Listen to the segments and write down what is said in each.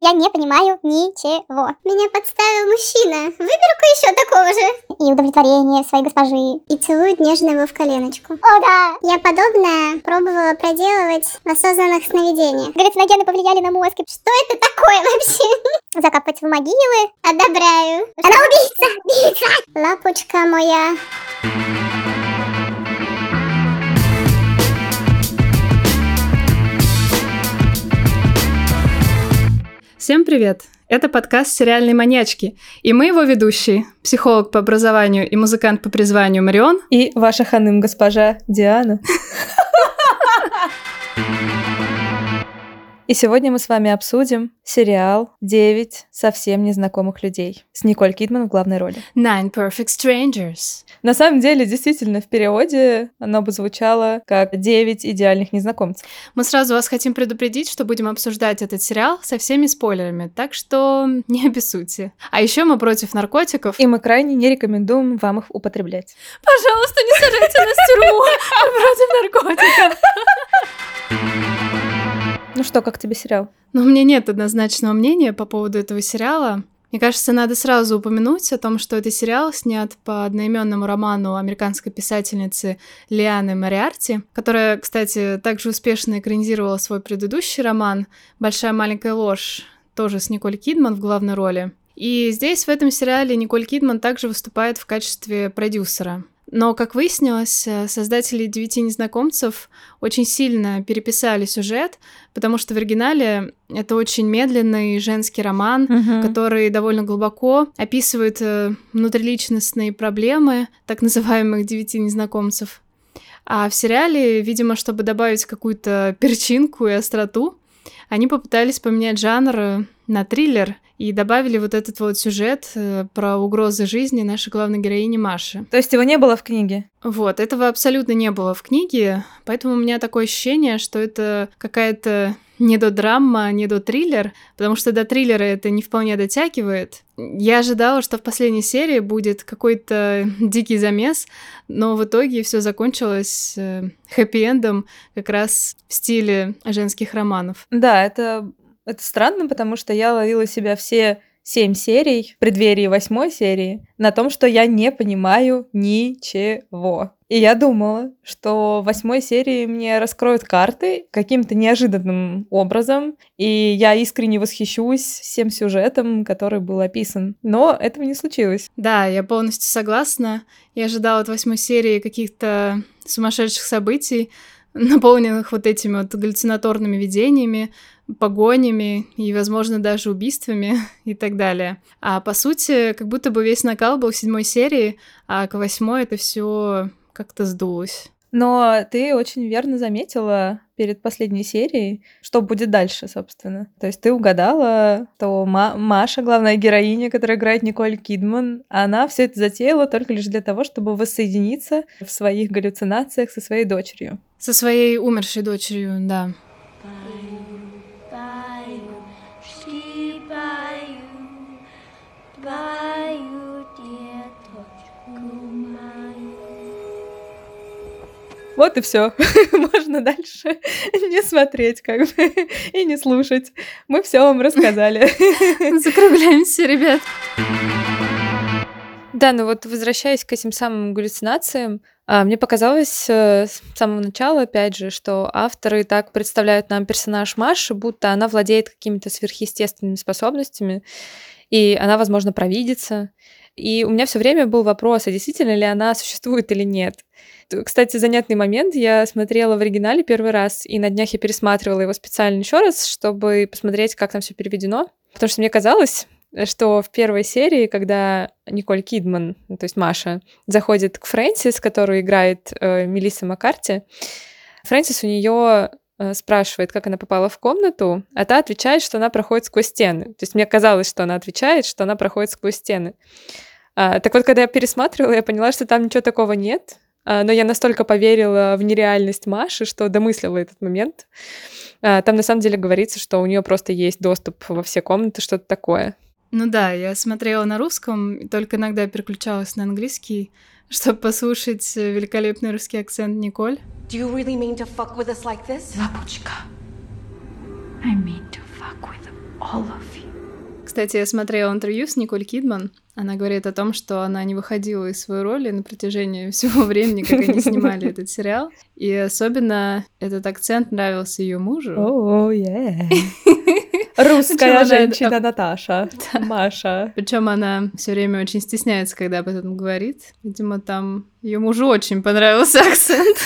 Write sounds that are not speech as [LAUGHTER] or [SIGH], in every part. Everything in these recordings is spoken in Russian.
Я не понимаю ничего. Меня подставил мужчина. Выберу-ка еще такого же. И удовлетворение своей госпожи. И целует нежно его в коленочку. О, да! Я подобное пробовала проделывать в осознанных сновидениях. Галлюциногены повлияли на мозг. Что это такое вообще? [LAUGHS] Закапать в могилы? Одобряю. Она убийца! Убийца! Лапочка моя. Всем привет! Это подкаст «Сериальные маньячки», и мы его ведущие, психолог по образованию и музыкант по призванию Марион и ваша ханым госпожа Диана. [LAUGHS] И сегодня мы с вами обсудим сериал «Девять совсем незнакомых людей» с Николь Кидман в главной роли. Nine Perfect Strangers. На самом деле, действительно, в переводе оно бы звучало как «Девять идеальных незнакомцев». Мы сразу вас хотим предупредить, что будем обсуждать этот сериал со всеми спойлерами, так что [LAUGHS] не обессудьте. А еще мы против наркотиков. И мы крайне не рекомендуем вам их употреблять. Пожалуйста, не сажайте нас в тюрьму. [LAUGHS] Мы против наркотиков. [LAUGHS] Ну что, как тебе сериал? Ну, у меня нет однозначного мнения по поводу этого сериала. Мне кажется, надо сразу упомянуть о том, что этот сериал снят по одноименному роману американской писательницы Лианы Мариарти, которая, кстати, также успешно экранизировала свой предыдущий роман «Большая маленькая ложь», тоже с Николь Кидман в главной роли. И здесь, в этом сериале, Николь Кидман также выступает в качестве продюсера. Но, как выяснилось, э, создатели «Девяти незнакомцев» очень сильно переписали сюжет, потому что в оригинале это очень медленный женский роман, Мгм. который довольно глубоко описывает э, внутриличностные проблемы так называемых «Девяти незнакомцев». А в сериале, видимо, чтобы добавить какую-то перчинку и остроту, они попытались поменять жанр на триллер и добавили вот этот вот сюжет э, про угрозы жизни нашей главной героини Маши. То есть его не было в книге? Вот, этого абсолютно не было в книге, поэтому у меня такое ощущение, что это какая-то недодрама, недотриллер, потому что до триллера это не вполне дотягивает. Я ожидала, что в последней серии будет какой-то дикий замес, но в итоге все закончилось э, хэппи-эндом как раз в стиле женских романов. Да, это, это странно, потому что я ловила себя все семь серий в преддверии восьмой серии на том, что я не понимаю ничего. И я думала, что в восьмой серии мне раскроют карты каким-то неожиданным образом, и я искренне восхищусь всем сюжетом, который был описан. Но этого не случилось. Да, я полностью согласна. Я ожидала от восьмой серии каких-то сумасшедших событий, наполненных вот этими вот галлюцинаторными видениями, погонями и, возможно, даже убийствами [LAUGHS] и так далее. А по сути, как будто бы весь накал был в седьмой серии, а к восьмой это все как-то сдулось. Но ты очень верно заметила перед последней серией, что будет дальше, собственно. То есть ты угадала, что Ма- Маша, главная героиня, которая играет Николь Кидман, она все это затеяла только лишь для того, чтобы воссоединиться в своих галлюцинациях со своей дочерью. Со своей умершей дочерью, да. Вот и все. [LAUGHS] Можно дальше [LAUGHS] не смотреть, как бы, [LAUGHS] и не слушать. Мы все вам рассказали. Закругляемся, ребят. Да, ну вот возвращаясь к этим самым галлюцинациям, мне показалось э, с самого начала, опять же, что авторы так представляют нам персонаж Маши, будто она владеет какими-то сверхъестественными способностями, и она, возможно, провидится. И у меня все время был вопрос, а действительно ли она существует или нет. Кстати, занятный момент. Я смотрела в оригинале первый раз, и на днях я пересматривала его специально еще раз, чтобы посмотреть, как там все переведено. Потому что мне казалось, что в первой серии, когда Николь Кидман, ну, то есть Маша, заходит к Фрэнсис, которую играет э, Мелисса Маккарти, Фрэнсис у нее спрашивает, как она попала в комнату, а та отвечает, что она проходит сквозь стены. То есть мне казалось, что она отвечает, что она проходит сквозь стены. А, так вот, когда я пересматривала, я поняла, что там ничего такого нет, а, но я настолько поверила в нереальность Маши, что домыслила этот момент. А, Там на самом деле говорится, что у нее просто есть доступ во все комнаты, что-то такое. Ну да, я смотрела на русском, только иногда переключалась на английский, [LAUGHS] чтобы послушать э, великолепный русский акцент Николь. Do you really mean to fuck with us like this? Лапочка, I mean to fuck with all of you. Кстати, я смотрела интервью с Николь Кидман. Она говорит о том, что она не выходила из своей роли на протяжении [LAUGHS] всего времени, как они снимали [LAUGHS] этот сериал. И особенно этот акцент нравился ее мужу. О, yeah. Русская женщина Наташа. [LAUGHS] Маша. Причем она все время очень стесняется, когда об этом говорит. Видимо, там ее мужу очень понравился [LAUGHS] акцент.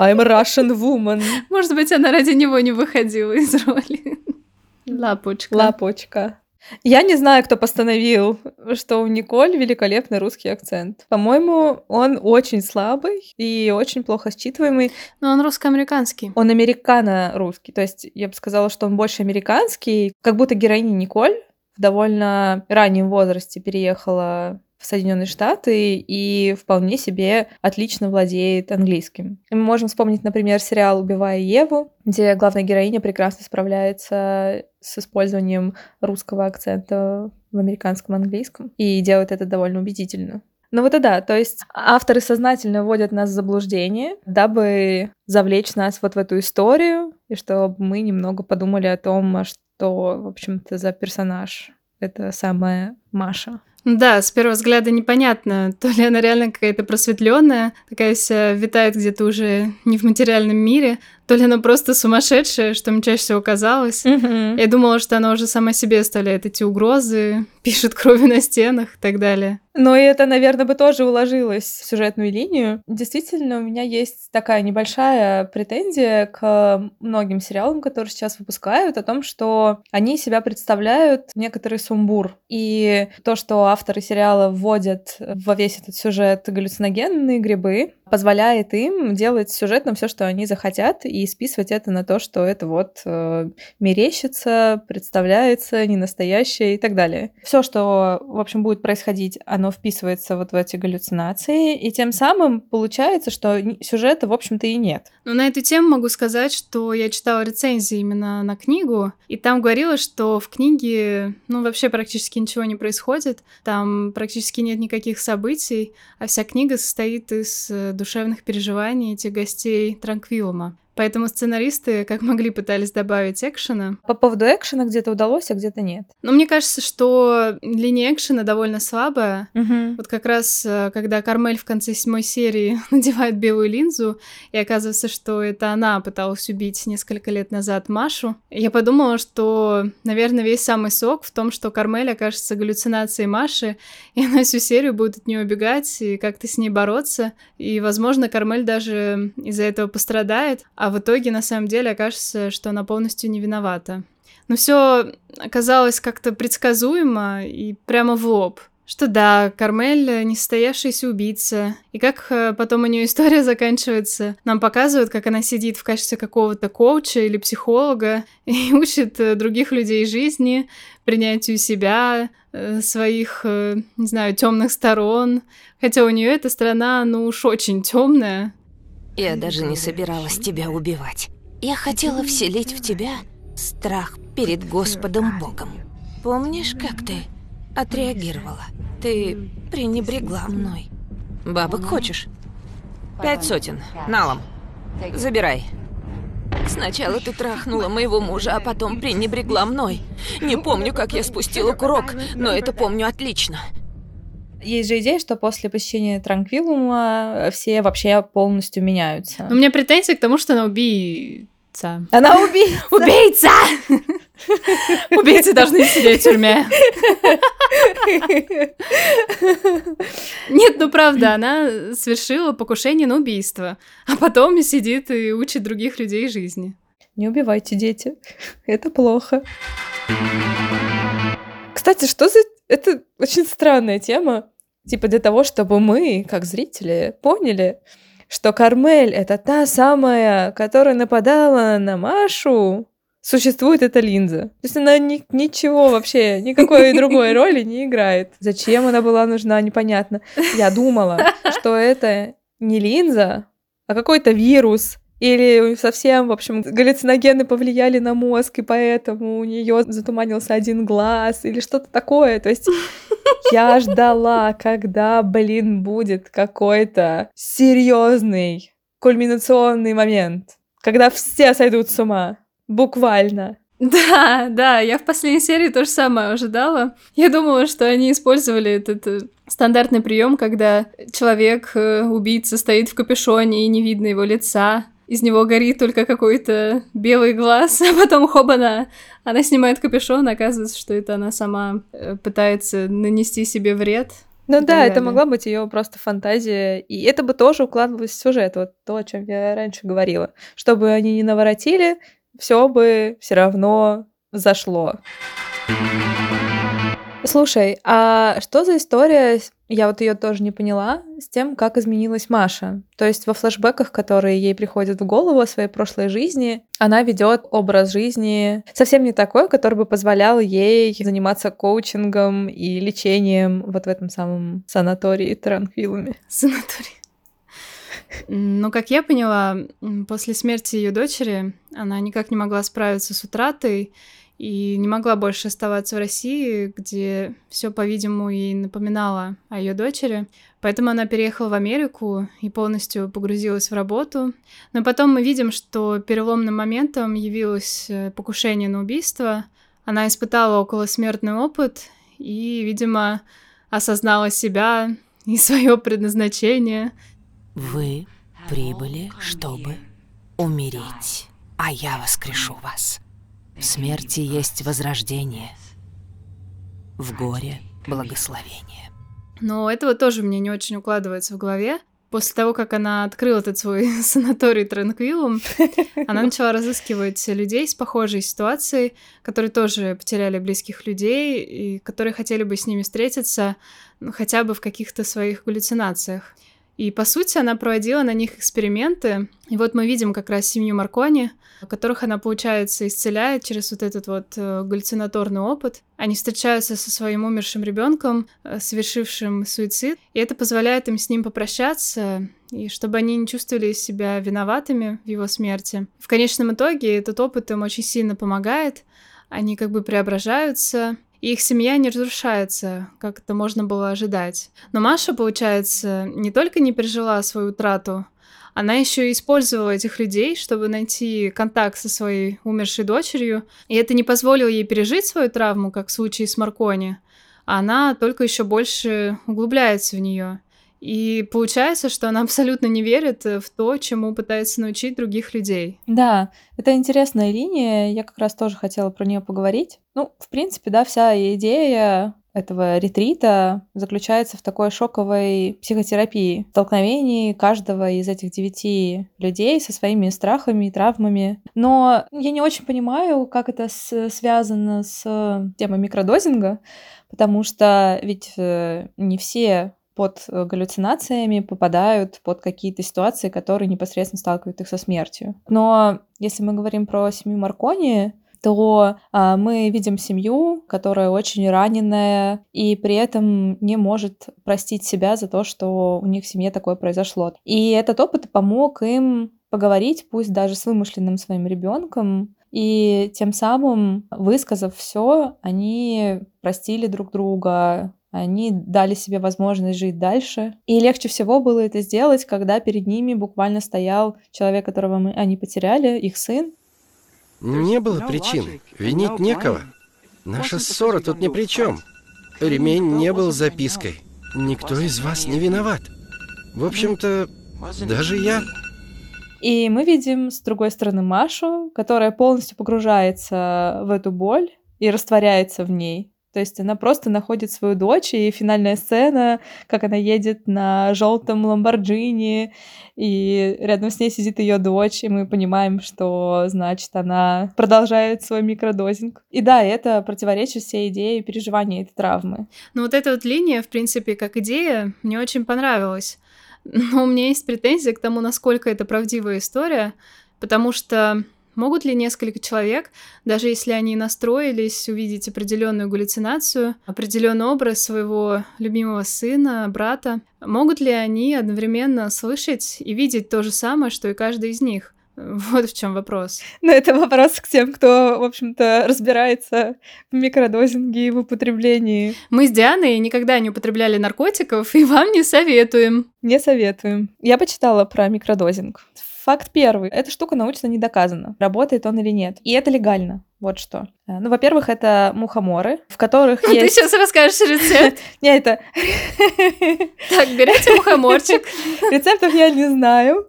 I'm a Russian woman. Может быть, она ради него не выходила из роли. [LAUGHS] Лапочка. Лапочка. Я не знаю, кто постановил, что у Николь великолепный русский акцент. По-моему, он очень слабый и очень плохо считываемый. Но он русско-американский. Он американо-русский. То есть я бы сказала, что он больше американский. Как будто героиня Николь в довольно раннем возрасте переехала в Соединенные Штаты и вполне себе отлично владеет английским. Мы можем вспомнить, например, сериал «Убивая Еву», где главная героиня прекрасно справляется с использованием русского акцента в американском английском и делает это довольно убедительно. Ну вот и да, то есть авторы сознательно вводят нас в заблуждение, дабы завлечь нас вот в эту историю, и чтобы мы немного подумали о том, а что, в общем-то, за персонаж это самая Маша. Да, с первого взгляда непонятно, то ли она реально какая-то просветленная, такая вся витает где-то уже не в материальном мире, то ли она просто сумасшедшая, что мне чаще всего казалось. Я думала, что она уже сама себе оставляет эти угрозы, [LAUGHS] пишет кровью на стенах и так далее. Но это, наверное, бы тоже уложилось в сюжетную линию. Действительно, у меня есть такая небольшая претензия к многим сериалам, которые сейчас выпускают, о том, что они себя представляют некоторый сумбур. И то, что авторы сериала вводят во весь этот сюжет галлюциногенные грибы, позволяет им делать в сюжетном все, что они захотят, и списывать это на то, что это вот э, мерещится, представляется, не настоящее и так далее. Все, что, в общем, будет происходить, оно вписывается вот в эти галлюцинации, и тем самым получается, что сюжета, в общем-то, и нет. Но на эту тему могу сказать, что я читала рецензии именно на книгу, и там говорилось, что в книге, ну, вообще практически ничего не происходит, там практически нет никаких событий, а вся книга состоит из э, душевных переживаний этих гостей Транквилума. Поэтому сценаристы как могли пытались добавить экшена. По поводу экшена где-то удалось, а где-то нет. Но мне кажется, что линия экшена довольно слабая, Вот как раз, э, когда Кармель в конце седьмой серии [LAUGHS] надевает белую линзу, и оказывается, что это она пыталась убить несколько лет назад Машу, я подумала, что, наверное, весь самый сок в том, что Кармель окажется галлюцинацией Маши, и она всю серию будет от нее убегать и как-то с ней бороться, и, возможно, Кармель даже из-за этого пострадает, а в итоге, на самом деле, окажется, что она полностью не виновата. Но все оказалось как-то предсказуемо и прямо в лоб. Что да, Кармель несостоявшийся убийца. И как э, потом у нее история [LAUGHS] заканчивается, нам показывают, как она сидит в качестве какого-то коуча или психолога и [LAUGHS] учит э, других людей жизни, принятию себя, э, своих, не знаю, темных сторон. Хотя у нее эта сторона, ну уж очень темная. Я даже не собиралась тебя убивать. Я хотела вселить в тебя страх перед Господом Богом. Помнишь, как ты отреагировала? Ты пренебрегла мной. Бабок хочешь? Пять сотен. Налом. Забирай. Сначала ты трахнула моего мужа, а потом пренебрегла мной. Не помню, как я спустила курок, но это помню отлично. Есть же идея, что после посещения Транквилума все вообще полностью меняются. Но у меня претензии к тому, что она убийца. Она убийца! [LAUGHS] Убийца! Убийцы должны сидеть в тюрьме. Нет, ну правда, она совершила покушение на убийство, а потом сидит и учит других людей жизни. Не убивайте, дети. Это плохо. Кстати, что за... Это очень странная тема. Типа для того, чтобы мы, как зрители, поняли, что Кармель — это та самая, которая нападала на Машу, существует эта линза. То есть она ни- ничего вообще, никакой [LAUGHS] другой роли не играет. Зачем она была нужна, непонятно. Я думала, что это не линза, а какой-то вирус. Или совсем, в общем, галлюциногены повлияли на мозг, и поэтому у нее затуманился один глаз, или что-то такое. То есть [LAUGHS] я ждала, когда, блин, будет какой-то серьезный кульминационный момент, когда все сойдут с ума. Буквально. Да, да, я в последней серии то же самое ожидала. Я думала, что они использовали этот э, стандартный прием, когда человек, э, убийца, стоит в капюшоне и не видно его лица. Из него горит только какой-то белый глаз, [LAUGHS] а потом хобана, она снимает капюшон, оказывается, что это она сама э, пытается нанести себе вред. Ну да, так это далее. могла быть ее просто фантазия. И это бы тоже укладывалось в сюжет, вот то, о чем я раньше говорила. Чтобы они не наворотили, все бы все равно зашло. Слушай, а что за история, я вот ее тоже не поняла, с тем, как изменилась Маша? То есть во флэшбэках, которые ей приходят в голову о своей прошлой жизни, она ведет образ жизни совсем не такой, который бы позволял ей заниматься коучингом и лечением вот в этом самом санатории Транквилами. Санаторий. М, Ну, как я поняла, после смерти ее дочери она никак не могла справиться с утратой и не могла больше оставаться в России, где все, по-видимому, ей напоминало о ее дочери. Поэтому она переехала в Америку и полностью погрузилась в работу. Но потом мы видим, что переломным моментом явилось э, покушение на убийство. Она испытала околосмертный опыт и, видимо, осознала себя и свое предназначение. Вы прибыли, чтобы умереть, а я воскрешу вас. В смерти есть возрождение, в горе — благословение. Но этого тоже мне не очень укладывается в голове. После того, как она открыла этот свой [LAUGHS] санаторий Транквилум, она начала разыскивать людей с похожей ситуацией, которые тоже потеряли близких людей и которые хотели бы с ними встретиться ну, хотя бы в каких-то своих галлюцинациях. И, по сути, она проводила на них эксперименты. И вот мы видим как раз семью Маркони, которых она, получается, исцеляет через вот этот вот э, галлюцинаторный опыт. Они встречаются со своим умершим ребенком, э, совершившим суицид, и это позволяет им с ним попрощаться, и чтобы они не чувствовали себя виноватыми в его смерти. В конечном итоге этот опыт им очень сильно помогает, они как бы преображаются, и их семья не разрушается, как это можно было ожидать. Но Маша, получается, не только не пережила свою утрату, она еще использовала этих людей, чтобы найти контакт со своей умершей дочерью, и это не позволило ей пережить свою травму, как в случае с Маркони, она только еще больше углубляется в нее. И получается, что она абсолютно не верит в то, чему пытается научить других людей. Да, это интересная линия, я как раз тоже хотела про нее поговорить. Ну, в принципе, да, вся идея этого ретрита заключается в такой шоковой психотерапии, столкновении каждого из этих девяти людей со своими страхами и травмами. Но я не очень понимаю, как это с- связано с темой микродозинга, потому что ведь э, не все под галлюцинациями попадают под какие-то ситуации, которые непосредственно сталкивают их со смертью. Но если мы говорим про семью Маркони, то а, мы видим семью, которая очень раненая и при этом не может простить себя за то, что у них в семье такое произошло. И этот опыт помог им поговорить, пусть даже с вымышленным своим ребенком, и тем самым, высказав все, они простили друг друга, они дали себе возможность жить дальше. И легче всего было это сделать, когда перед ними буквально стоял человек, которого мы, они потеряли, их сын, Не было причины. Винить некого. Наша ссора тут ни при чем. Ремень не был запиской. Никто из вас не виноват. В общем-то, даже я. И мы видим с другой стороны Машу, которая полностью погружается в эту боль и растворяется в ней. То есть она просто находит свою дочь, и финальная сцена, как она едет на желтом Ламборджини, и рядом с ней сидит ее дочь, и мы понимаем, что значит она продолжает свой микродозинг. И да, это противоречит всей идее переживания этой травмы. Но вот эта вот линия, в принципе, как идея, мне очень понравилась. Но у меня есть претензия к тому, насколько это правдивая история, потому что могут ли несколько человек, даже если они настроились увидеть определенную галлюцинацию, определенный образ своего любимого сына, брата, могут ли они одновременно слышать и видеть то же самое, что и каждый из них? Вот в чем вопрос. Но это вопрос к тем, кто, в общем-то, разбирается в микродозинге и в употреблении. Мы с Дианой никогда не употребляли наркотиков и вам не советуем. Не советуем. Я почитала про микродозинг. Факт первый. Эта штука научно не доказана, работает он или нет. И это легально. Вот что. Э, Ну, во-первых, это мухоморы, в которых [LAUGHS] Ты есть... сейчас расскажешь рецепт. [LAUGHS] Не, это... [LAUGHS] Так, берете мухоморчик. Рецептов я не знаю.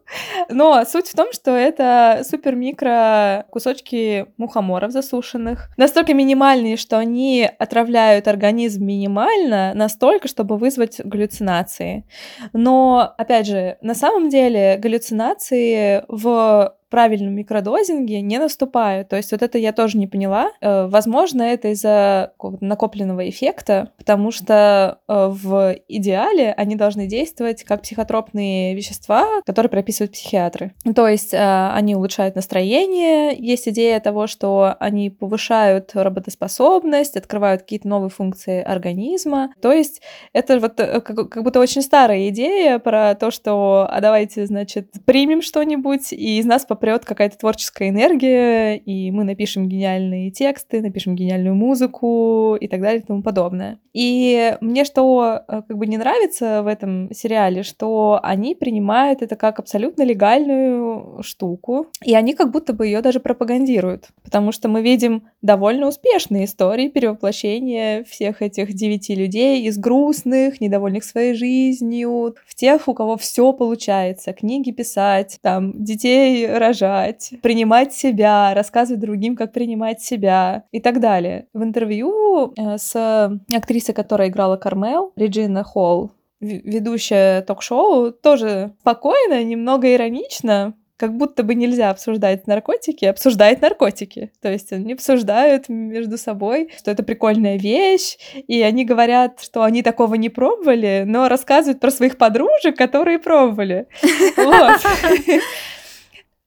Но суть в том, что это супер-микро кусочки мухоморов засушенных. Настолько минимальные, что они отравляют организм минимально, настолько, чтобы вызвать галлюцинации. Но, опять же, на самом деле галлюцинации в правильном микродозинге не наступают. То есть вот это я тоже не поняла. Э, Возможно, это из-за накопленного эффекта, потому что э, в идеале они должны действовать как психотропные вещества, которые прописывают психиатры. То есть э, они улучшают настроение, есть идея того, что они повышают работоспособность, открывают какие-то новые функции организма. То есть это вот как, будто очень старая идея про то, что а давайте, значит, примем что-нибудь, и из нас попрет какая-то творческая энергия, и мы напишем гениальные тексты, напишем гениальную музыку и так далее и тому подобное. И мне что э, как бы не нравится в этом сериале, что они принимают это как абсолютно легальную штуку, и они как будто бы ее даже пропагандируют, потому что мы видим довольно успешные истории перевоплощения всех этих девяти людей из грустных, недовольных своей жизнью, в тех, у кого все получается, книги писать, там, детей рожать, принимать себя, рассказывать другим, как принимать себя и так далее. В интервью э, с актрисой, которая играла Кармел, Реджина Холл, ведущая ток-шоу, тоже спокойно, немного иронично, как будто бы нельзя обсуждать наркотики, обсуждает наркотики. То есть они обсуждают между собой, что это прикольная вещь, и они говорят, что они такого не пробовали, но рассказывают про своих подружек, которые пробовали. [LAUGHS] Вот. [LAUGHS]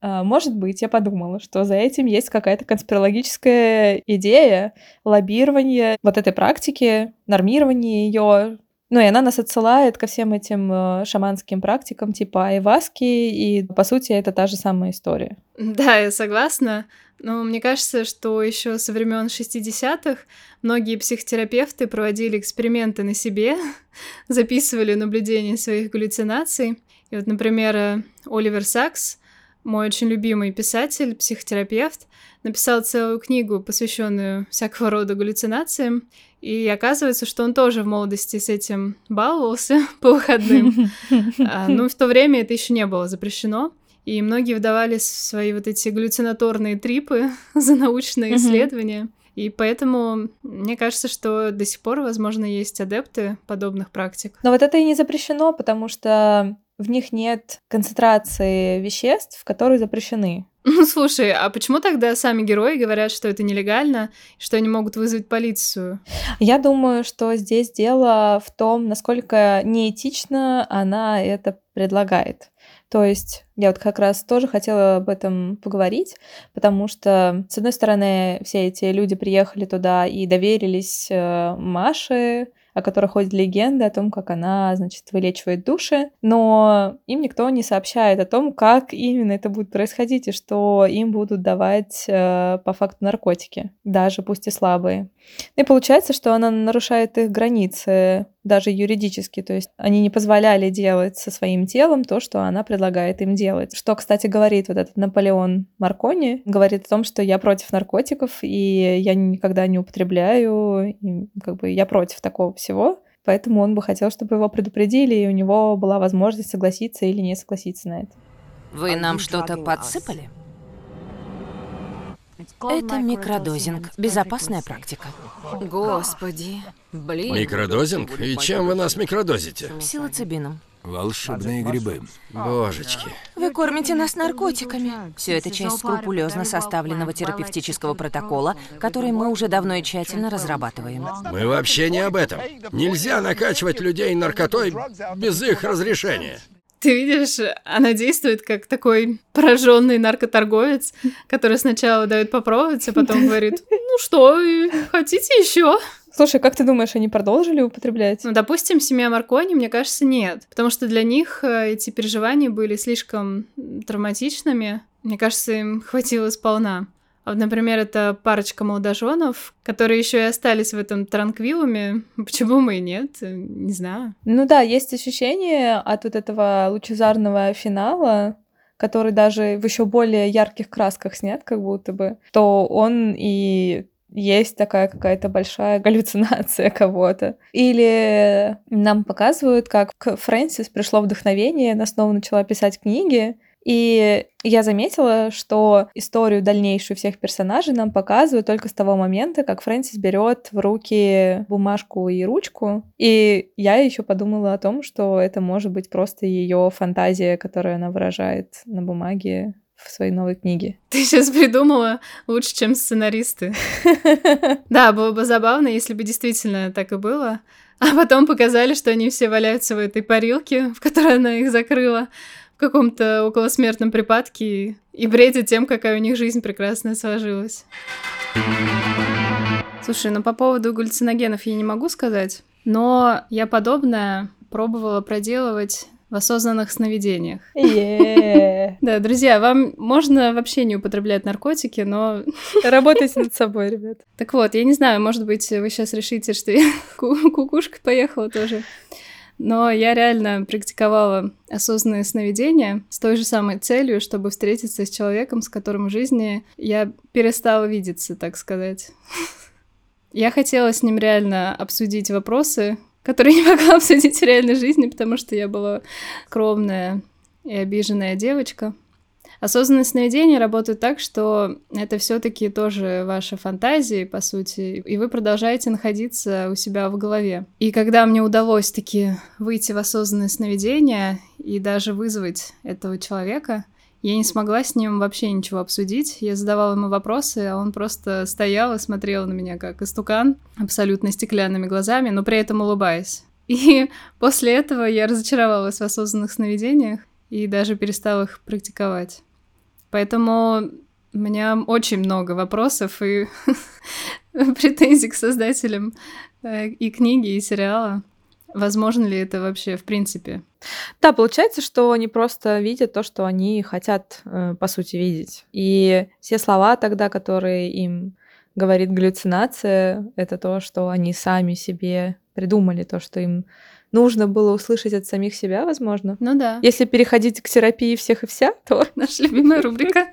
А, Может быть, я подумала, что за этим есть какая-то конспирологическая идея лоббирования вот этой практики, нормирования ее. Ну и она нас отсылает ко всем этим э, шаманским практикам типа айваски, и по сути это та же самая история. Да, я согласна. Но мне кажется, что еще со времен 60-х многие психотерапевты проводили эксперименты на себе, записывали наблюдения своих галлюцинаций. И вот, например, э, Оливер Сакс, мой очень любимый писатель, психотерапевт, написал целую книгу, посвященную всякого рода галлюцинациям. И оказывается, что он тоже в молодости с этим баловался [LAUGHS] по выходным. [LAUGHS] А, Ну, в то время это еще не было запрещено. И многие вдавались в свои вот эти галлюцинаторные трипы [LAUGHS] за научные исследования. И поэтому мне кажется, что до сих пор, возможно, есть адепты подобных практик. Но вот это и не запрещено, потому что в них нет концентрации веществ, которые запрещены. Ну, слушай, а почему тогда сами герои говорят, что это нелегально, что они могут вызвать полицию? Я думаю, что здесь дело в том, насколько неэтично она это предлагает. То есть я вот как раз тоже хотела об этом поговорить, потому что, с одной стороны, все эти люди приехали туда и доверились э, Маше, о которой ходит легенда о том, как она, значит, вылечивает души, но им никто не сообщает о том, как именно это будет происходить и что им будут давать э, по факту наркотики, даже пусть и слабые. И получается, что она нарушает их границы, даже юридически, то есть они не позволяли делать со своим телом то, что она предлагает им делать. Что, кстати, говорит вот этот Наполеон Маркони, говорит о том, что я против наркотиков, и я никогда не употребляю, и как бы я против такого всего. Поэтому он бы хотел, чтобы его предупредили, и у него была возможность согласиться или не согласиться на это. Вы нам что-то подсыпали? Это микродозинг. Безопасная практика. Господи. Блин. Микродозинг? И чем вы нас микродозите? Псилоцибином. Волшебные грибы. Божечки. Вы кормите нас наркотиками. Все это часть скрупулезно составленного терапевтического протокола, который мы уже давно и тщательно разрабатываем. Мы вообще не об этом. Нельзя накачивать людей наркотой без их разрешения. Ты видишь, она действует как такой пораженный наркоторговец, который сначала дает попробовать, а потом говорит, ну что, хотите еще? Слушай, как ты думаешь, они продолжили употреблять? Ну, допустим, семья Маркони, мне кажется, нет. Потому что для них э, эти переживания были слишком травматичными. Мне кажется, им [LAUGHS] хватило сполна. А вот, например, это парочка молодоженов, которые еще и остались в этом транквилуме. [LAUGHS] Почему мы и нет? Э, Не знаю. Ну да, есть ощущение от вот этого лучезарного финала, который даже в еще более ярких красках снят, как будто бы, то он и есть такая какая-то большая [LAUGHS] галлюцинация кого-то. Или нам показывают, как к Фрэнсис пришло вдохновение, она снова начала писать книги, и я заметила, что историю дальнейшую всех персонажей нам показывают только с того момента, как Фрэнсис берет в руки бумажку и ручку. И я еще подумала о том, что это может быть просто ее фантазия, которую она выражает на бумаге в своей новой книге. [LAUGHS] Ты сейчас придумала лучше, чем сценаристы. [LAUGHS] Да, было бы забавно, если бы действительно так и было. А потом показали, что они все валяются в этой парилке, в которой она их закрыла в каком-то околосмертном припадке и бредят тем, какая у них жизнь прекрасная сложилась. Слушай, ну по поводу галлюциногенов я не могу сказать, но я подобное пробовала проделывать в осознанных сновидениях. Yeah. Да, друзья, вам можно вообще не употреблять наркотики, но... [LAUGHS] Работайте над собой, ребят. Так вот, я не знаю, может быть, вы сейчас решите, что я [LAUGHS] кукушка поехала тоже. Но я реально практиковала осознанные сновидения с той же самой целью, чтобы встретиться с человеком, с которым в жизни я перестала видеться, так сказать. [LAUGHS] Я хотела с ним реально обсудить вопросы, которые не могла обсудить в реальной жизни, потому что я была скромная и обиженная девочка. Осознанное сновидение работает так, что это все-таки тоже ваши фантазии, по сути, и вы продолжаете находиться у себя в голове. И когда мне удалось таки выйти в осознанное сновидение и даже вызвать этого человека, я не смогла с ним вообще ничего обсудить. Я задавала ему вопросы, а он просто стоял и смотрел на меня как истукан, абсолютно стеклянными глазами, но при этом улыбаясь. И [LAUGHS] после этого я разочаровалась в осознанных сновидениях и даже перестала их практиковать. Поэтому у меня очень много вопросов и [LAUGHS] претензий к создателям э, и книги, и сериала. Возможно ли это вообще в принципе? Да, получается, что они просто видят то, что они хотят, э, по сути, видеть. И все слова тогда, которые им говорит галлюцинация, это то, что они сами себе придумали, то, что им нужно было услышать от самих себя, возможно. Ну да. Если переходить к терапии всех и вся, то... [LAUGHS] Наша любимая рубрика.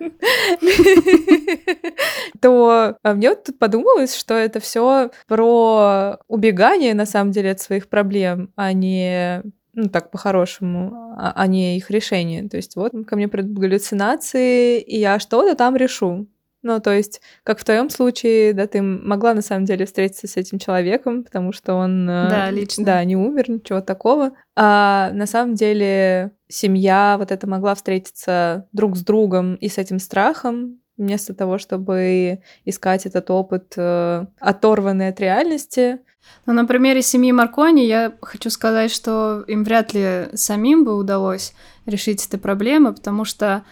[LAUGHS] То а мне вот тут подумалось, что это все про убегание, на самом деле, от своих проблем, а не ну так по-хорошему, а, а не их решение. То есть вот ко мне придут галлюцинации, и я что-то там решу. Ну, то есть, как в твоем случае, да, ты могла на самом деле встретиться с этим человеком, потому что он, э, да, лично. да, не умер, ничего такого. А на самом деле семья вот это могла встретиться друг с другом и с этим страхом, вместо того, чтобы искать этот опыт, э, оторванный от реальности. Ну, на примере семьи Маркони я хочу сказать, что им вряд ли самим бы удалось решить эту проблему, потому что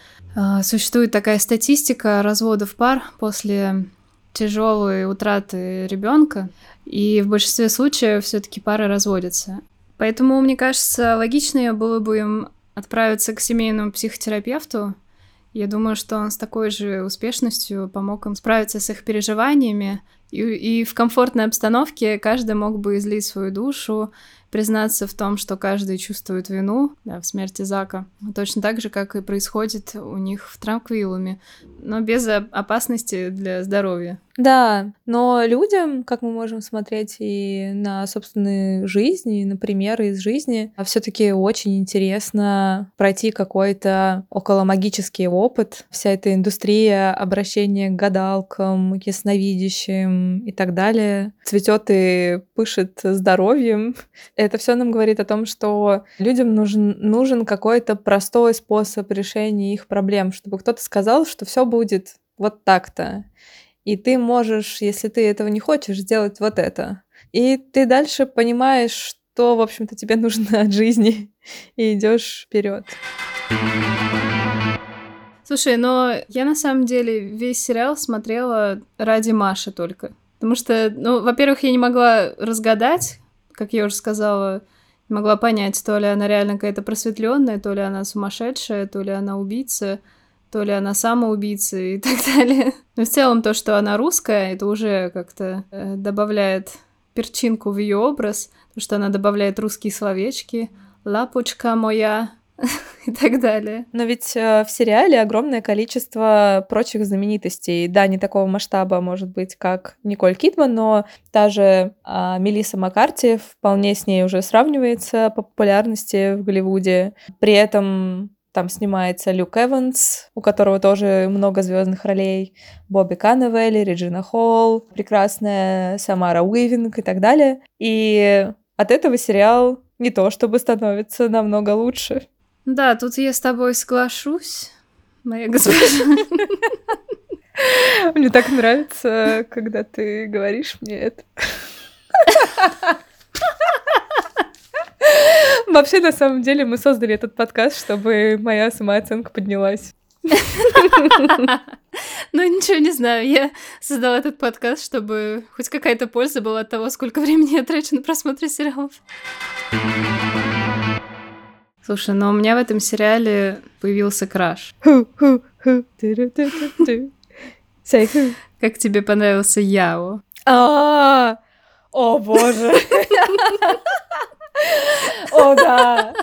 существует такая статистика разводов пар после тяжелой утраты ребенка, и в большинстве случаев все-таки пары разводятся. Поэтому, мне кажется, логичнее было бы им отправиться к семейному психотерапевту. Я думаю, что он с такой же успешностью помог им справиться с их переживаниями, и, и в комфортной обстановке каждый мог бы излить свою душу, признаться в том, что каждый чувствует вину да, в смерти Зака. Точно так же, как и происходит у них в Транквилуме, но без опасности для здоровья. Да, но людям, как мы можем смотреть и на собственные жизни, и на примеры из жизни, все таки очень интересно пройти какой-то около магический опыт. Вся эта индустрия обращения к гадалкам, ясновидящим и так далее цветет и пышет здоровьем. Это все нам говорит о том, что людям нужен, нужен какой-то простой способ решения их проблем, чтобы кто-то сказал, что все будет вот так-то. И ты можешь, если ты этого не хочешь, сделать вот это. И ты дальше понимаешь, что, в общем-то, тебе [LAUGHS] нужно от жизни, и идешь вперед. Слушай, но я на самом деле весь сериал смотрела ради Маши только. Потому что, ну, во-первых, я не могла разгадать, как я уже сказала, не могла понять, то ли она реально какая-то просветленная, то ли она сумасшедшая, то ли она убийца, то ли она самоубийца и [LAUGHS] так далее. Но в целом то, что она русская, это уже как-то э, добавляет перчинку в ее образ, потому что она добавляет русские словечки. Лапочка моя, [LAUGHS] и так далее. Но ведь э, в сериале огромное количество прочих знаменитостей. Да, не такого масштаба, может быть, как Николь Кидман, но та же э, Мелисса Маккарти вполне с ней уже сравнивается по популярности в Голливуде. При этом там снимается Люк Эванс, у которого тоже много звездных ролей, Бобби Канневелли, Реджина Холл, прекрасная Самара Уивинг и так далее. И от этого сериал не то чтобы становится намного лучше. Да, тут я с тобой соглашусь, моя госпожа. [LAUGHS] Мне так нравится, когда ты говоришь мне это. [LAUGHS] Вообще, на самом деле, мы создали этот подкаст, чтобы моя самооценка поднялась. Ну, ничего не знаю. Я создала этот подкаст, чтобы хоть какая-то польза была от того, сколько времени я трачу на просмотр сериалов. Слушай, но у меня в этом сериале появился краш. Как тебе понравился Яо? А, о боже. О, да.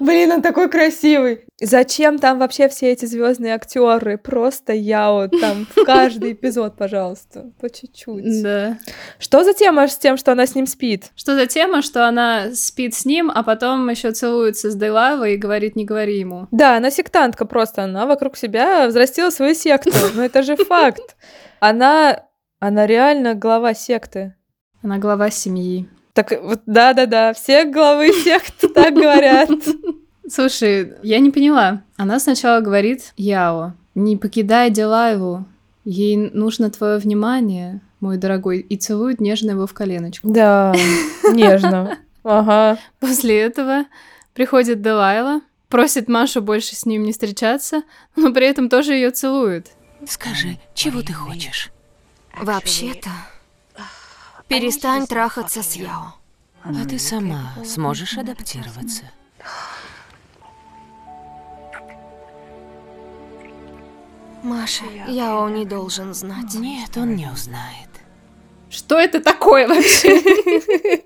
Блин, он такой красивый. Зачем там вообще все эти звездные актеры? Просто я вот там в каждый эпизод, пожалуйста, по чуть-чуть. Да. Что за тема с тем, что она с ним спит? Что за тема, что она спит с ним, а потом еще целуется с Дейлавой и говорит, не говори ему. Да, она сектантка просто. Она вокруг себя взрастила свою секту. Но это же факт. Она... Она реально глава секты. Она глава семьи. Так вот, да-да-да, все главы сект так говорят. [LAUGHS] Слушай, я не поняла. Она сначала говорит Яо, не покидай Дилаеву, ей нужно твое внимание, мой дорогой, и целует нежно его в коленочку. Да, [LAUGHS] нежно. Ага. После этого приходит Делайла, просит Машу больше с ним не встречаться, но при этом тоже ее целует. Скажи, чего ты хочешь? Вообще-то, перестань трахаться с Яо. А ты сама сможешь адаптироваться? Маша, Яо не должен знать. Нет, он не узнает. Что это такое вообще? [LAUGHS]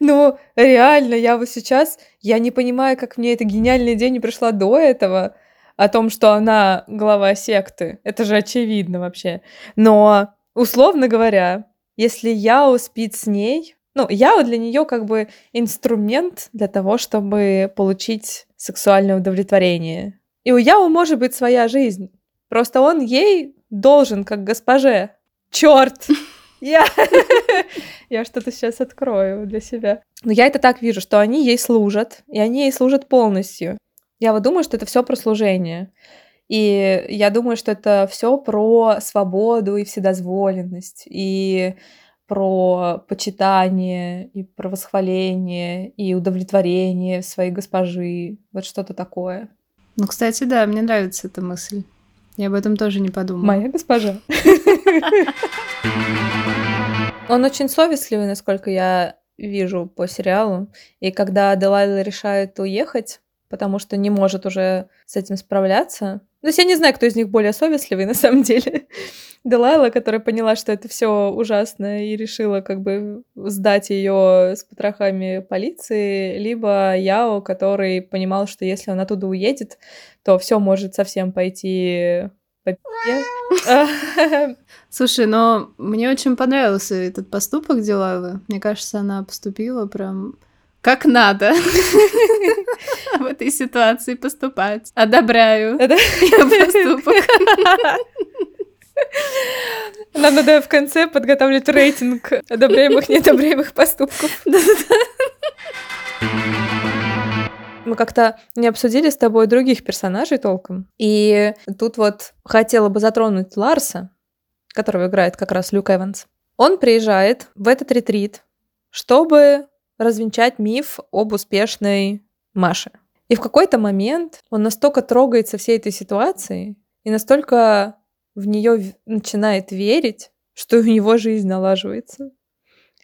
Ну, реально, я вот сейчас, я не понимаю, как мне эта гениальная идея не пришла до этого, о том, что она глава секты. Это же очевидно вообще. Но, условно говоря, если Яо спит с ней, ну, Яо для нее как бы инструмент для того, чтобы получить сексуальное удовлетворение. И у Яо может быть своя жизнь. Просто он ей должен, как госпоже. Черт! [LAUGHS] Я, [LAUGHS] я что-то сейчас открою для себя. Но я это так вижу, что они ей служат, и они ей служат полностью. Я вот думаю, что это все про служение. И я думаю, что это все про свободу и вседозволенность, и про почитание, и про восхваление, и удовлетворение своей госпожи. Вот что-то такое. Ну, кстати, да, мне нравится эта мысль. Я об этом тоже не подумала. Моя госпожа. Он очень совестливый, насколько я вижу по сериалу. И когда Делайла решает уехать, потому что не может уже с этим справляться. То есть я не знаю, кто из них более совестливый [LAUGHS] на самом деле. Делайла, которая поняла, что это все ужасно и решила как бы сдать ее с потрохами полиции, либо Яо, который понимал, что если он оттуда уедет, то все может совсем пойти по. [LAUGHS] Слушай, но мне очень понравился этот поступок Дилавы. Мне кажется, она поступила прям как надо в этой ситуации поступать. Одобряю поступок. Нам надо в конце подготавливать рейтинг одобряемых, неодобряемых поступков. Мы как-то не обсудили с тобой других персонажей толком. И тут вот хотела бы затронуть Ларса, которого играет как раз Люк Эванс. Он приезжает в этот ретрит, чтобы развенчать миф об успешной Маше. И в какой-то момент он настолько трогается всей этой ситуацией и настолько в нее начинает верить, что у него жизнь налаживается.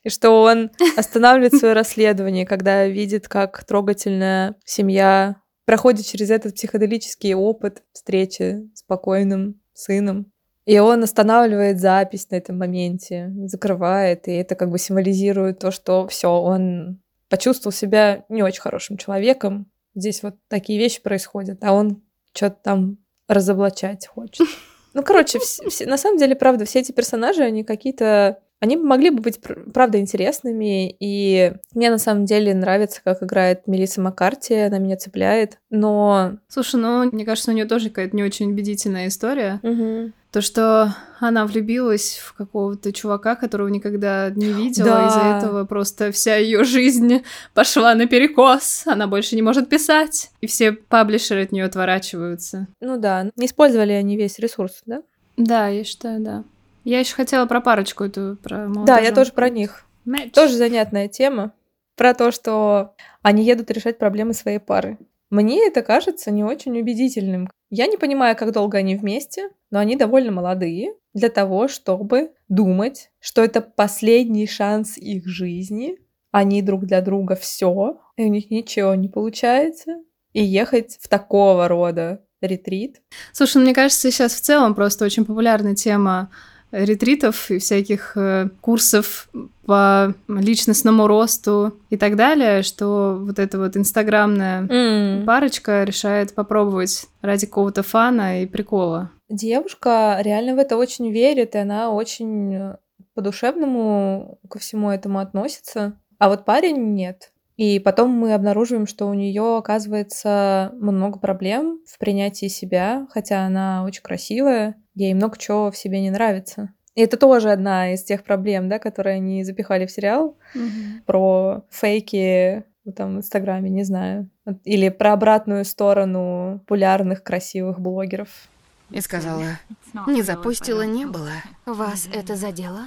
И что он [LAUGHS] останавливает свое расследование, когда видит, как трогательная семья проходит через этот психоделический опыт встречи с покойным сыном. И он останавливает запись на этом моменте, закрывает, и это как бы символизирует то, что все, он почувствовал себя не очень хорошим человеком, здесь вот такие вещи происходят, а он что-то там разоблачать хочет. [LAUGHS] Ну, короче, вс- все- на самом деле, правда, все эти персонажи, они какие-то... Они могли бы быть, пр- правда, интересными, и мне на самом деле нравится, как играет Мелисса Маккарти, она меня цепляет, но... Слушай, ну, мне кажется, у нее тоже какая-то не очень убедительная история. Мгм. То, что она влюбилась в какого-то чувака, которого никогда не видела, Да. из-за этого просто вся ее жизнь [LAUGHS] пошла наперекос, она больше не может писать, и все паблишеры от нее отворачиваются. Ну да, не использовали они весь ресурс, да? Да, я считаю, да. Я еще хотела про парочку эту, про Да, я тоже про них. Матч. Тоже занятная тема. Про то, что они едут решать проблемы своей пары. Мне это кажется не очень убедительным. Я не понимаю, как долго они вместе, но они довольно молодые для того, чтобы думать, что это последний шанс их жизни. Они друг для друга все, и у них ничего не получается. И ехать в такого рода ретрит. Слушай, ну, мне кажется, сейчас в целом просто очень популярна тема ретритов и всяких э, курсов по личностному росту и так далее, что вот эта вот инстаграмная М. парочка решает попробовать ради какого-то фана и прикола. Девушка реально в это очень верит, и она очень э, по-душевному ко всему этому относится. А вот парень нет. И потом мы обнаруживаем, что у нее оказывается много проблем в принятии себя, хотя она очень красивая, ей много чего в себе не нравится. И это тоже одна из тех проблем, да, которые они запихали в сериал про фейки там в Инстаграме, не знаю. Или про обратную сторону популярных красивых блогеров. И сказала, не запустила, не было. Вас это задело?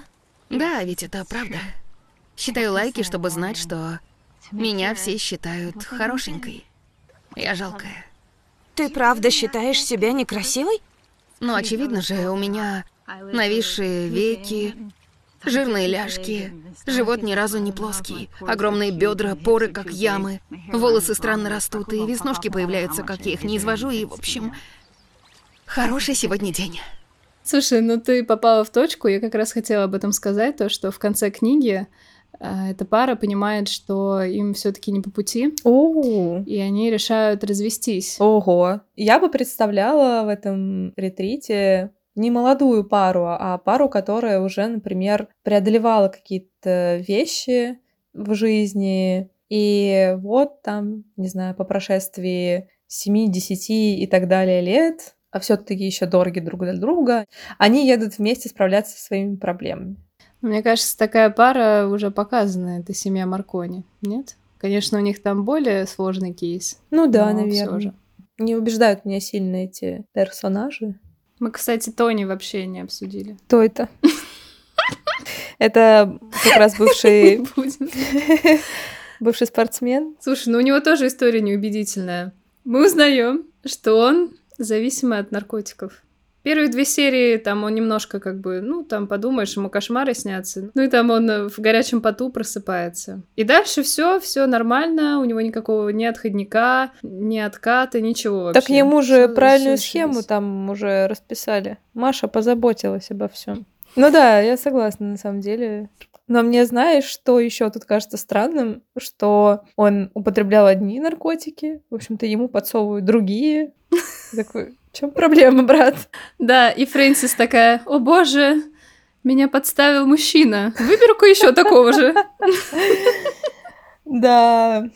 Да, ведь это правда. Считаю лайки, чтобы знать, что меня все считают хорошенькой. Я жалкая. Ты правда считаешь себя некрасивой? Но очевидно же, у меня нависшие веки, жирные ляжки, живот ни разу не плоский, огромные бедра, поры как ямы, волосы странно растут, и веснушки появляются, как я их не извожу, и, в общем, хороший сегодня день. Слушай, ну ты попала в точку, я как раз хотела об этом сказать, то, что в конце книги эта пара понимает, что им все таки не по пути, О, и они решают развестись. Ого. Я бы представляла в этом ретрите не молодую пару, а пару, которая уже, например, преодолевала какие-то вещи в жизни. И вот там, не знаю, по прошествии 7, 10 и так далее лет, а все-таки еще дороги друг для друга, они едут вместе справляться со своими проблемами. Мне кажется, такая пара уже показана, это семья Маркони, нет? Конечно, у них там более сложный кейс. Ну да, наверное. же. Не убеждают меня сильно эти персонажи. Мы, кстати, Тони вообще не обсудили. Кто это? [LAUGHS] Это как раз бывший, [LAUGHS] бывший спортсмен. Слушай, ну у него тоже история неубедительная. Мы узнаем, что он зависимый от наркотиков. Первые две серии, там он немножко как бы, ну, там подумаешь, ему кошмары снятся. Ну и там он э, в горячем поту просыпается. И дальше все, все нормально, у него никакого ни отходника, ни отката, ничего вообще. Так ему же Всё- правильную всё схему решилось. там уже расписали. Маша позаботилась обо всем. Ну да, я согласна, на самом деле. Но мне знаешь, что еще тут кажется странным, что он употреблял одни наркотики, в общем-то ему подсовывают другие. [LAUGHS] Такой, в чем проблема, брат? Да, и Фрэнсис такая, о боже, меня подставил мужчина. Выберу-ка еще такого же. Да,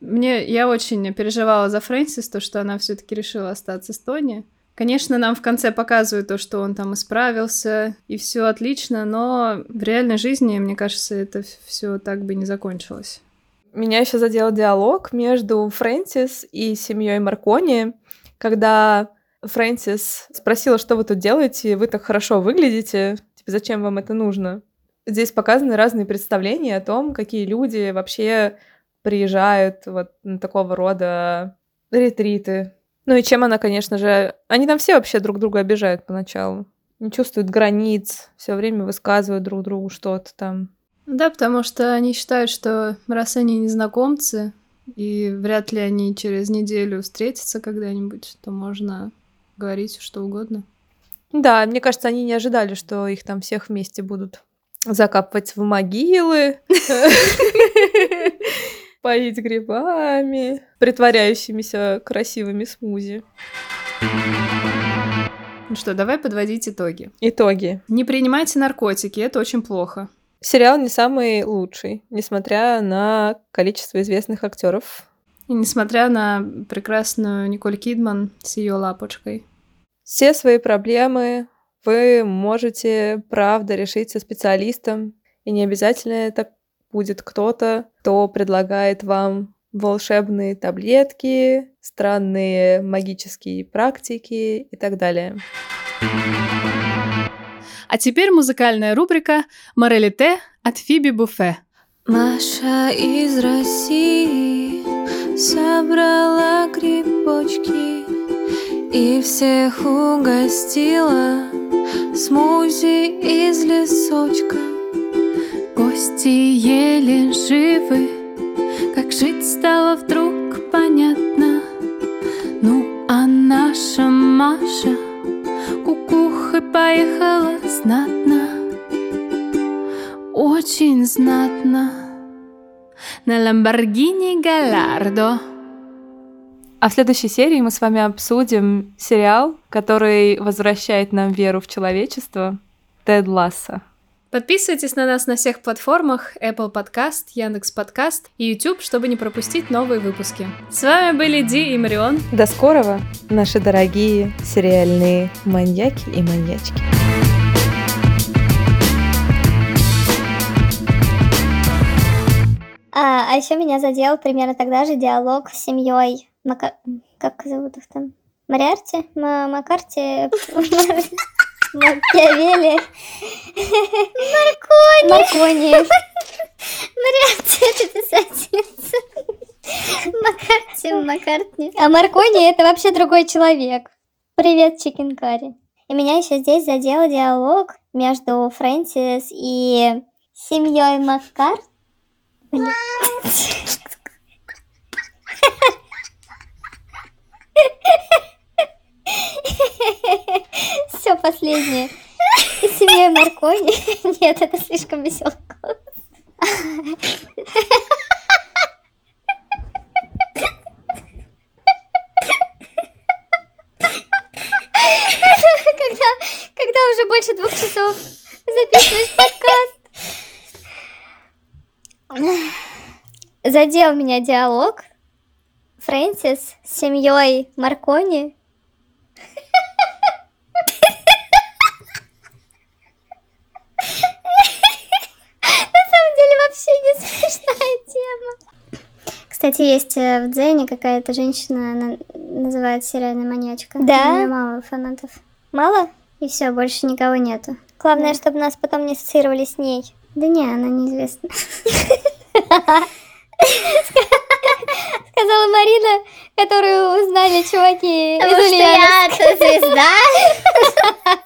Мне я очень переживала за Фрэнсис, то, что она все-таки решила остаться с Тони. Конечно, нам в конце показывают то, что он там исправился, и все отлично, но в реальной жизни, мне кажется, это все так бы не закончилось. Меня еще задел диалог между Фрэнсис и семьей Маркони, когда Фрэнсис спросила, что вы тут делаете, вы так хорошо выглядите, типа, зачем вам это нужно? Здесь показаны разные представления о том, какие люди вообще приезжают вот на такого рода ретриты. Ну и чем она, конечно же... Они там все вообще друг друга обижают поначалу. Не чувствуют границ, все время высказывают друг другу что-то там. Да, потому что они считают, что раз они незнакомцы, и вряд ли они через неделю встретятся когда-нибудь, то можно говорить что угодно. Да, мне кажется, они не ожидали, что их там всех вместе будут закапывать в могилы. [LAUGHS] Поить грибами, притворяющимися красивыми смузи. Ну что, давай подводить итоги. Итоги. Не принимайте наркотики, это очень плохо. Сериал не самый лучший, несмотря на количество известных актеров. И несмотря на прекрасную Николь Кидман с ее лапочкой. Все свои проблемы вы можете, правда, решить со специалистом, и не обязательно это будет кто-то, кто предлагает вам волшебные таблетки, странные магические практики и так далее. А теперь музыкальная рубрика «Морелите» от Фиби Буфе. Маша из России собрала грибочки и всех угостила смузи из лесочка. Гости еле живы, как жить стало вдруг понятно. Ну, а наша Маша кукухой поехала знатно, очень знатно. На Ламборгини Галардо. А в следующей серии мы с вами обсудим сериал, который возвращает нам веру в человечество, Тед Ласса. Подписывайтесь на нас на всех платформах Apple Podcast, Яндекс Подкаст и YouTube, чтобы не пропустить новые выпуски. С вами были Ди и Марион. До скорого, наши дорогие сериальные маньяки и маньячки. А, а еще меня задел примерно тогда же диалог с семьей Мака... Как зовут их там? Мариарти? Ма- Макарти? Макиавелли? Маркони! Маркони. Мариарти это писательница. Макарти, Маккартни. А Маркони это вообще другой человек. Привет, Чикен Карри. И меня еще здесь задел диалог между Фрэнсис и семьей Маккар. [LAUGHS] Все последнее. И семьей Маркони. [LAUGHS] Нет, это слишком веселый. [LAUGHS] Когда, когда уже больше двух часов записываешь подкаст. Задел меня диалог Фрэнсис с семьей Маркони. На самом деле вообще не смешная тема. Кстати, есть э, в Дзене какая-то женщина, она называется сериальная маньячка. Да? У неё мало фанатов. Мало? И все, больше никого нету. Главное, чтобы нас потом не ассоциировали с ней. Да не, она неизвестна. [LAUGHS] [LAUGHS] Сказала Марина, которую узнали чуваки из Ульяновска. звезда. [LAUGHS]